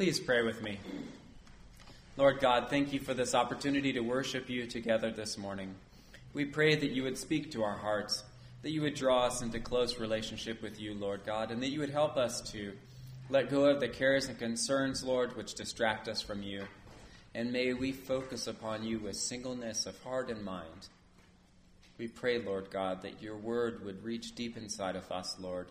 Please pray with me. Lord God, thank you for this opportunity to worship you together this morning. We pray that you would speak to our hearts, that you would draw us into close relationship with you, Lord God, and that you would help us to let go of the cares and concerns, Lord, which distract us from you. And may we focus upon you with singleness of heart and mind. We pray, Lord God, that your word would reach deep inside of us, Lord,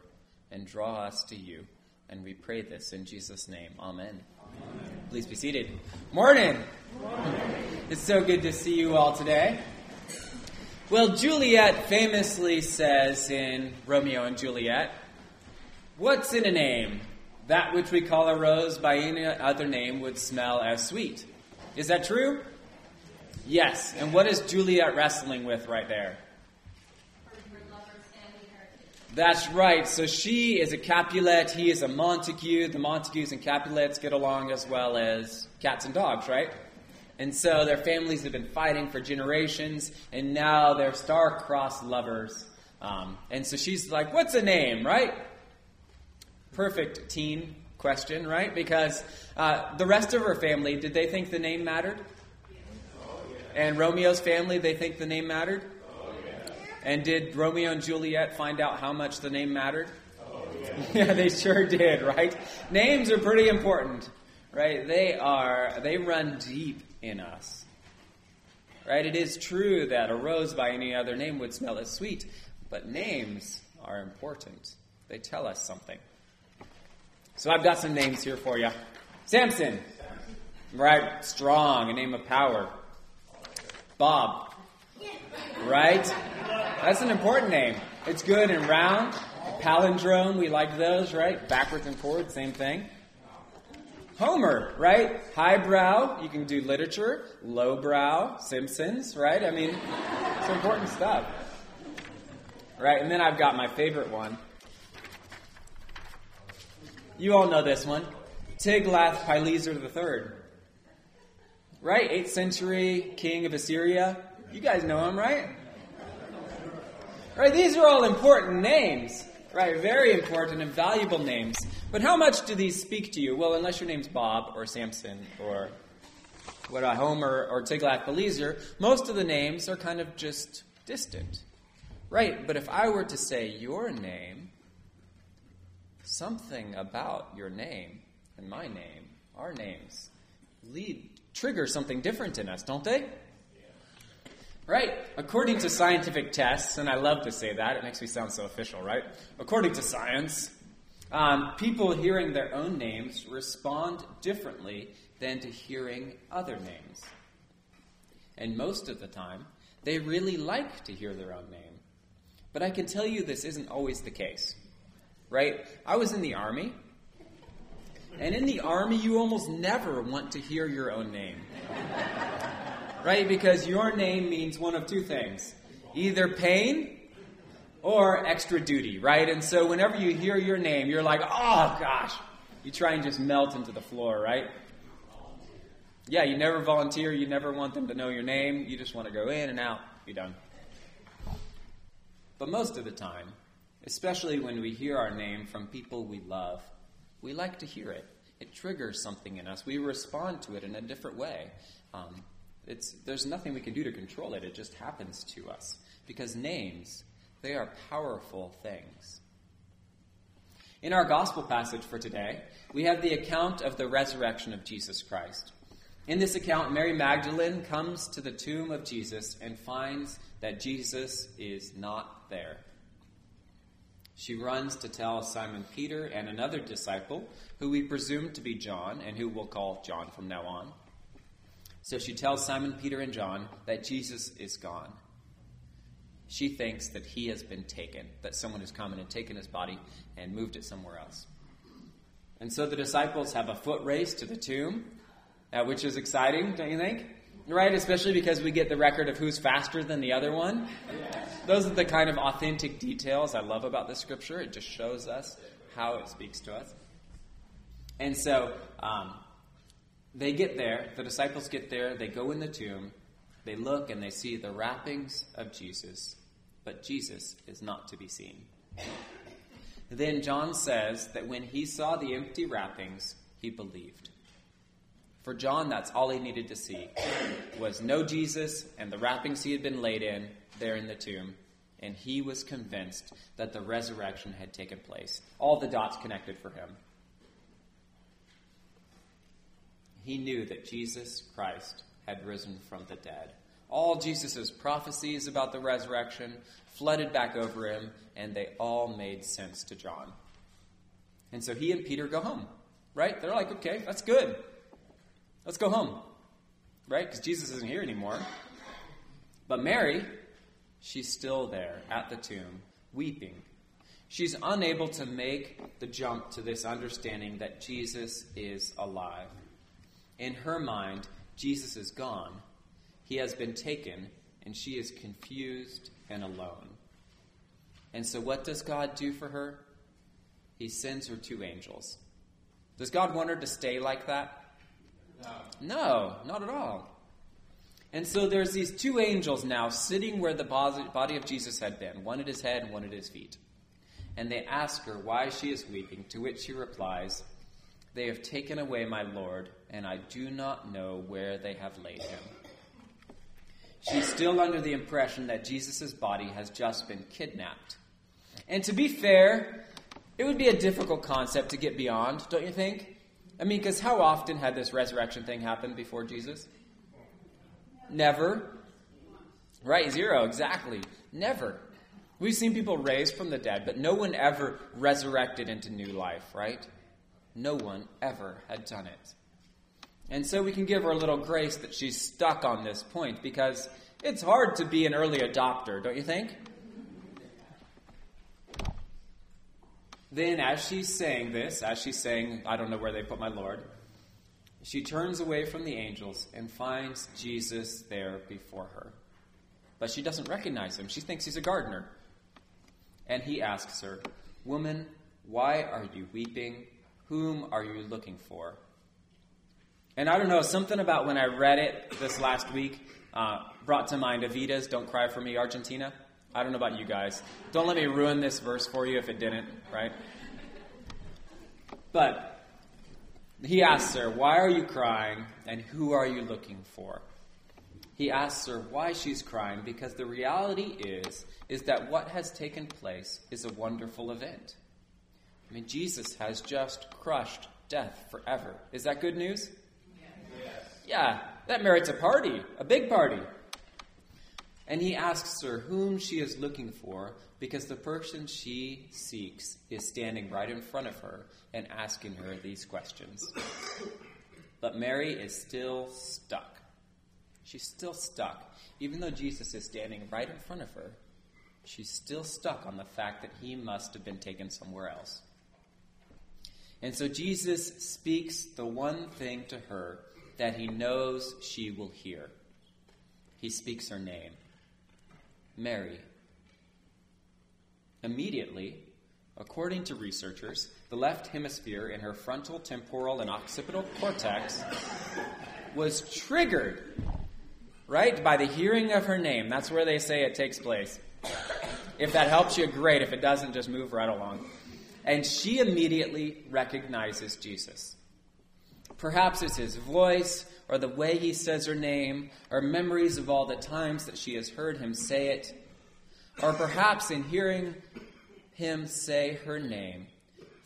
and draw us to you. And we pray this in Jesus' name. Amen. Amen. Please be seated. Morning. Morning. It's so good to see you all today. Well, Juliet famously says in Romeo and Juliet, What's in a name? That which we call a rose by any other name would smell as sweet. Is that true? Yes. And what is Juliet wrestling with right there? That's right. So she is a Capulet, he is a Montague. The Montagues and Capulets get along as well as cats and dogs, right? And so their families have been fighting for generations, and now they're star-crossed lovers. Um, and so she's like, "What's a name?" Right? Perfect teen question, right? Because uh, the rest of her family, did they think the name mattered? And Romeo's family, they think the name mattered? And did Romeo and Juliet find out how much the name mattered? Oh, yeah. yeah, they sure did, right? Names are pretty important, right? They are, they run deep in us. Right? It is true that a rose by any other name would smell as sweet, but names are important. They tell us something. So I've got some names here for you. Samson. Right? Strong, a name of power. Bob. Right? That's an important name. It's good and round. Palindrome, we like those, right? Backwards and forwards, same thing. Homer, right? Highbrow, you can do literature. Lowbrow, Simpsons, right? I mean, it's important stuff. Right? And then I've got my favorite one. You all know this one. Tiglath-Pileser III. Right? 8th century king of Assyria. You guys know him, right? Right? These are all important names. Right? Very important and valuable names. But how much do these speak to you? Well, unless your name's Bob or Samson or what a Homer or Tiglath-Pileser, most of the names are kind of just distant. Right? But if I were to say your name, something about your name and my name, our names, lead trigger something different in us, don't they? Right? According to scientific tests, and I love to say that, it makes me sound so official, right? According to science, um, people hearing their own names respond differently than to hearing other names. And most of the time, they really like to hear their own name. But I can tell you this isn't always the case. Right? I was in the Army, and in the Army, you almost never want to hear your own name right? Because your name means one of two things either pain or extra duty, right? And so whenever you hear your name, you're like, oh gosh, you try and just melt into the floor, right? Yeah, you never volunteer, you never want them to know your name, you just want to go in and out, be done. But most of the time, especially when we hear our name from people we love, we like to hear it. It triggers something in us. We respond to it in a different way. Um, it's, there's nothing we can do to control it. It just happens to us. Because names, they are powerful things. In our gospel passage for today, we have the account of the resurrection of Jesus Christ. In this account, Mary Magdalene comes to the tomb of Jesus and finds that Jesus is not there. She runs to tell Simon Peter and another disciple, who we presume to be John and who we'll call John from now on. So she tells Simon, Peter, and John that Jesus is gone. She thinks that he has been taken, that someone has come and taken his body and moved it somewhere else. And so the disciples have a foot race to the tomb, uh, which is exciting, don't you think? Right? Especially because we get the record of who's faster than the other one. Those are the kind of authentic details I love about this scripture. It just shows us how it speaks to us. And so um, they get there, the disciples get there, they go in the tomb, they look and they see the wrappings of Jesus, but Jesus is not to be seen. Then John says that when he saw the empty wrappings, he believed. For John, that's all he needed to see was no Jesus and the wrappings he had been laid in there in the tomb, and he was convinced that the resurrection had taken place. All the dots connected for him. He knew that Jesus Christ had risen from the dead. All Jesus' prophecies about the resurrection flooded back over him, and they all made sense to John. And so he and Peter go home, right? They're like, okay, that's good. Let's go home, right? Because Jesus isn't here anymore. But Mary, she's still there at the tomb, weeping. She's unable to make the jump to this understanding that Jesus is alive. In her mind, Jesus is gone. He has been taken, and she is confused and alone. And so, what does God do for her? He sends her two angels. Does God want her to stay like that? No. No, not at all. And so there's these two angels now sitting where the body of Jesus had been, one at his head and one at his feet. And they ask her why she is weeping, to which she replies, They have taken away my Lord, and I do not know where they have laid him. She's still under the impression that Jesus' body has just been kidnapped. And to be fair, it would be a difficult concept to get beyond, don't you think? I mean, because how often had this resurrection thing happened before Jesus? Never. Right, zero, exactly. Never. We've seen people raised from the dead, but no one ever resurrected into new life, right? No one ever had done it. And so we can give her a little grace that she's stuck on this point because it's hard to be an early adopter, don't you think? Then, as she's saying this, as she's saying, I don't know where they put my Lord, she turns away from the angels and finds Jesus there before her. But she doesn't recognize him. She thinks he's a gardener. And he asks her, Woman, why are you weeping? Whom are you looking for? And I don't know, something about when I read it this last week uh, brought to mind Evita's Don't Cry For Me, Argentina. I don't know about you guys. Don't let me ruin this verse for you if it didn't, right? But he asks her, Why are you crying and who are you looking for? He asks her why she's crying because the reality is is that what has taken place is a wonderful event. I mean Jesus has just crushed death forever. Is that good news? Yes. Yeah, that merits a party, a big party. And he asks her whom she is looking for because the person she seeks is standing right in front of her and asking her these questions. But Mary is still stuck. She's still stuck. Even though Jesus is standing right in front of her, she's still stuck on the fact that he must have been taken somewhere else. And so Jesus speaks the one thing to her that he knows she will hear. He speaks her name. Mary. Immediately, according to researchers, the left hemisphere in her frontal, temporal, and occipital cortex was triggered, right, by the hearing of her name. That's where they say it takes place. If that helps you, great. If it doesn't, just move right along. And she immediately recognizes Jesus. Perhaps it's his voice, or the way he says her name, or memories of all the times that she has heard him say it, or perhaps in hearing him say her name,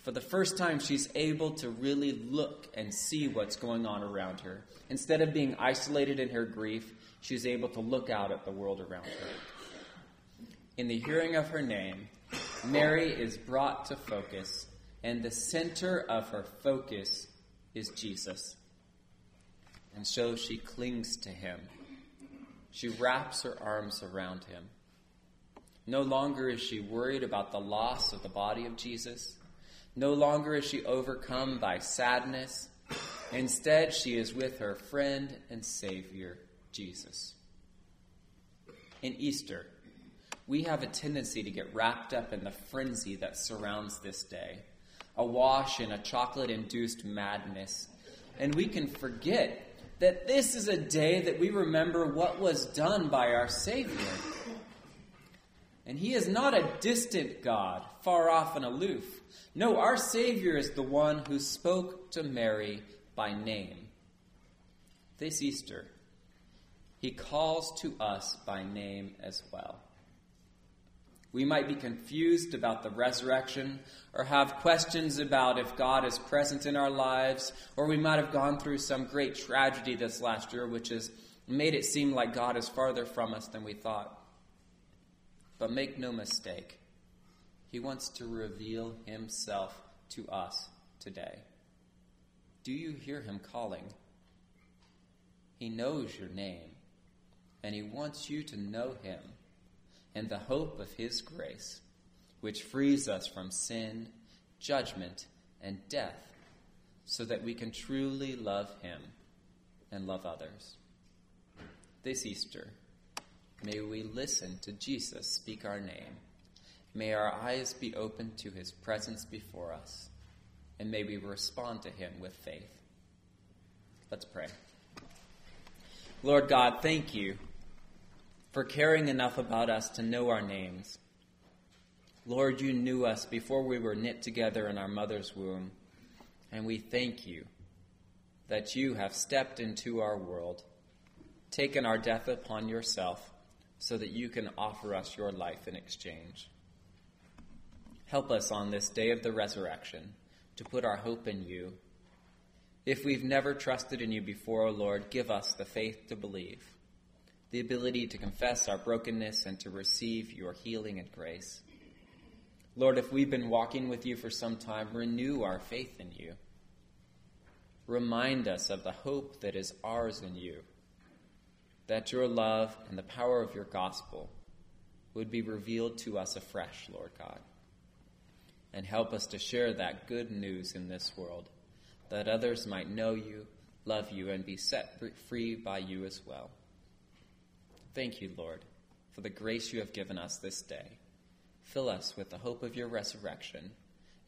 for the first time she's able to really look and see what's going on around her. Instead of being isolated in her grief, she's able to look out at the world around her. In the hearing of her name, Mary is brought to focus, and the center of her focus is Jesus. And so she clings to him. She wraps her arms around him. No longer is she worried about the loss of the body of Jesus. No longer is she overcome by sadness. Instead, she is with her friend and Savior, Jesus. In Easter, we have a tendency to get wrapped up in the frenzy that surrounds this day, awash in a chocolate induced madness, and we can forget that this is a day that we remember what was done by our Savior. And He is not a distant God, far off and aloof. No, our Savior is the one who spoke to Mary by name. this Easter, he calls to us by name as well. We might be confused about the resurrection or have questions about if God is present in our lives, or we might have gone through some great tragedy this last year, which has made it seem like God is farther from us than we thought. But make no mistake, He wants to reveal Himself to us today. Do you hear Him calling? He knows your name, and He wants you to know Him and the hope of His grace, which frees us from sin, judgment, and death, so that we can truly love Him and love others. This Easter, may we listen to Jesus speak our name. May our eyes be open to His presence before us, and may we respond to Him with faith. Let's pray. Lord God, thank you for caring enough about us to know our names. Lord, you knew us before we were knit together in our mother's womb, and we thank you that you have stepped into our world, taken our death upon yourself, so that you can offer us your life in exchange. Help us on this day of the resurrection to put our hope in you. If we've never trusted in you before, O Lord, give us the faith to believe the ability to confess our brokenness and to receive your healing and grace. Lord, if we've been walking with you for some time, renew our faith in you. Remind us of the hope that is ours in you, that your love and the power of your gospel would be revealed to us afresh, Lord God. And help us to share that good news in this world, that others might know you, love you, and be set free by you as well. Thank you, Lord, for the grace you have given us this day. Fill us with the hope of your resurrection,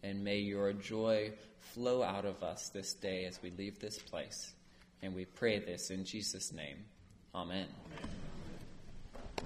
and may your joy flow out of us this day as we leave this place. And we pray this in Jesus' name. Amen. Amen.